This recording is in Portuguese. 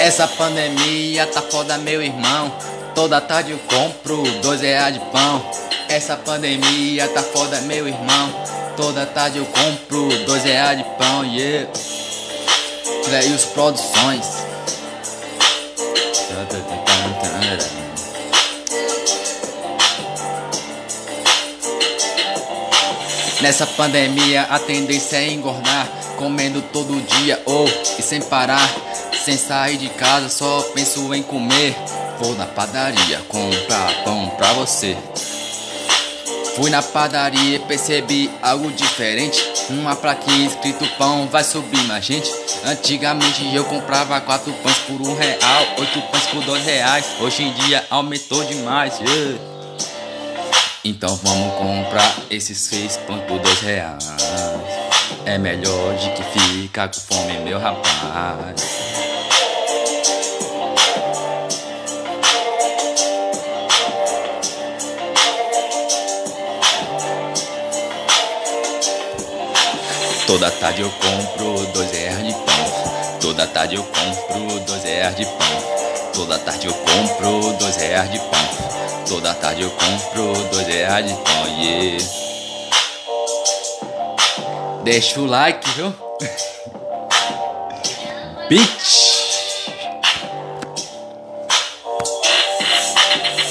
Essa pandemia tá foda, meu irmão. Toda tarde eu compro dois reais de pão. Essa pandemia tá foda, meu irmão. Toda tarde eu compro dois reais de pão, yeah. Cleios Produções. Nessa pandemia a tendência é engordar, comendo todo dia ou oh, e sem parar, sem sair de casa, só penso em comer. Vou na padaria comprar pão pra você. Fui na padaria e percebi algo diferente. Uma plaquinha escrito pão vai subir mais gente. Antigamente eu comprava quatro pães por um real, oito pães por dois reais. Hoje em dia aumentou demais. Yeah. Então vamos comprar esses seis pães por dois reais. É melhor de que ficar com fome, meu rapaz. Toda tarde eu compro dois reais de pão. Toda tarde eu compro dois reais de pão. Toda tarde eu compro dois reais de pão. Toda tarde eu compro dois reais de pão. Yeah. Deixa o like, viu? Bitch!